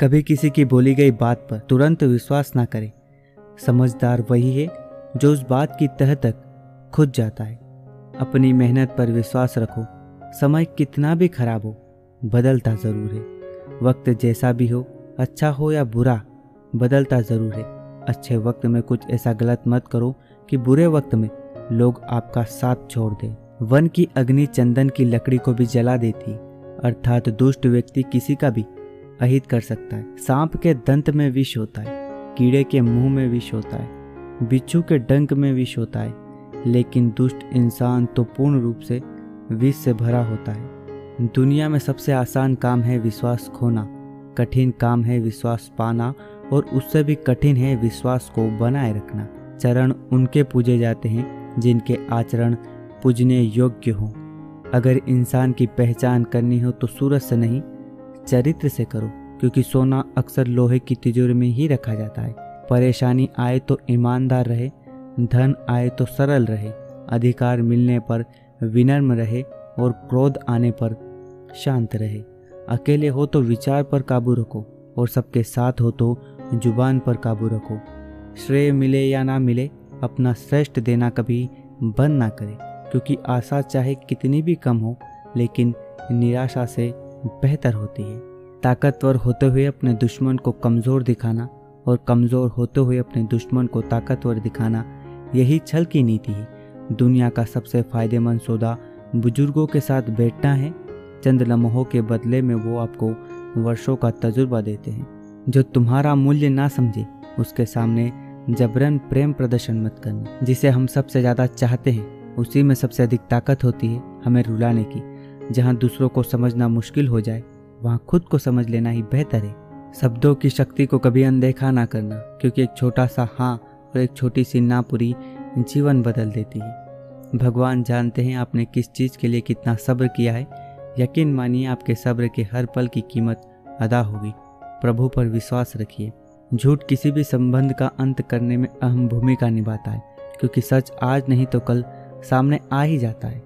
कभी किसी की बोली गई बात पर तुरंत विश्वास ना करें। समझदार वही है जो उस बात की तह तक खुद जाता है। अपनी मेहनत पर विश्वास रखो। समय कितना भी खराब हो, बदलता ज़रूर है। वक्त जैसा भी हो अच्छा हो या बुरा, बदलता ज़रूर है। अच्छे वक्त में कुछ ऐसा गलत मत करो कि बुरे वक्त में लोग आपका साथ छोड़ दें। वन की अग्नि चंदन की लकड़ी को भी जला देती, अर्थात दुष्ट व्यक्ति किसी का भी अहित कर सकता है। सांप के दंत में विष होता है, कीड़े के मुँह में विष होता है, बिच्छू के डंक में विष होता है, लेकिन दुष्ट इंसान तो पूर्ण रूप से विष से भरा होता है। दुनिया में सबसे आसान काम है विश्वास खोना, कठिन काम है विश्वास पाना, और उससे भी कठिन है विश्वास को बनाए रखना। चरण उनके पूजे जाते हैं, जिनके आचरण पूजने योग्य हो। अगर इंसान की पहचान करनी हो तो सूरज से नहीं, चरित्र से करो। क्योंकि सोना अक्सर लोहे की तिजोरी में ही रखा जाता है। परेशानी आए तो ईमानदार रहे, धन आए तो सरल रहे, अधिकार मिलने पर विनम्र रहे और क्रोध आने पर शांत रहे। अकेले हो तो विचार पर काबू रखो और सबके साथ हो तो ज़ुबान पर काबू रखो। श्रेय मिले या ना मिले, अपना श्रेष्ठ देना कभी बंद ना करे, क्योंकि आशा चाहे कितनी भी कम हो, लेकिन निराशा से बेहतर होती है। ताकतवर होते हुए अपने दुश्मन को कमज़ोर दिखाना और कमज़ोर होते हुए अपने दुश्मन को ताकतवर दिखाना यही छल की नीति है। दुनिया का सबसे फ़ायदेमंद सौदा बुज़ुर्गों के साथ बैठना है। चंद लम्हों के बदले में वो आपको वर्षों का तजुर्बा देते हैं। जो तुम्हारा मूल्य ना समझे, उसके सामने जबरन प्रेम प्रदर्शन मत करना। जिसे हम सबसे ज़्यादा चाहते हैं, उसी में सबसे अधिक ताकत होती है हमें रुलाने की। जहाँ दूसरों को समझना मुश्किल हो जाए वहाँ खुद को समझ लेना ही बेहतर है। शब्दों की शक्ति को कभी अनदेखा ना करना, क्योंकि एक छोटा सा हाँ और एक छोटी सी ना पूरी जीवन बदल देती है। भगवान जानते हैं आपने किस चीज़ के लिए कितना सब्र किया है। यकीन मानिए आपके सब्र के हर पल की कीमत अदा होगी। प्रभु पर विश्वास रखिए। झूठ किसी भी संबंध का अंत करने में अहम भूमिका निभाता है, क्योंकि सच आज नहीं तो कल सामने आ ही जाता है।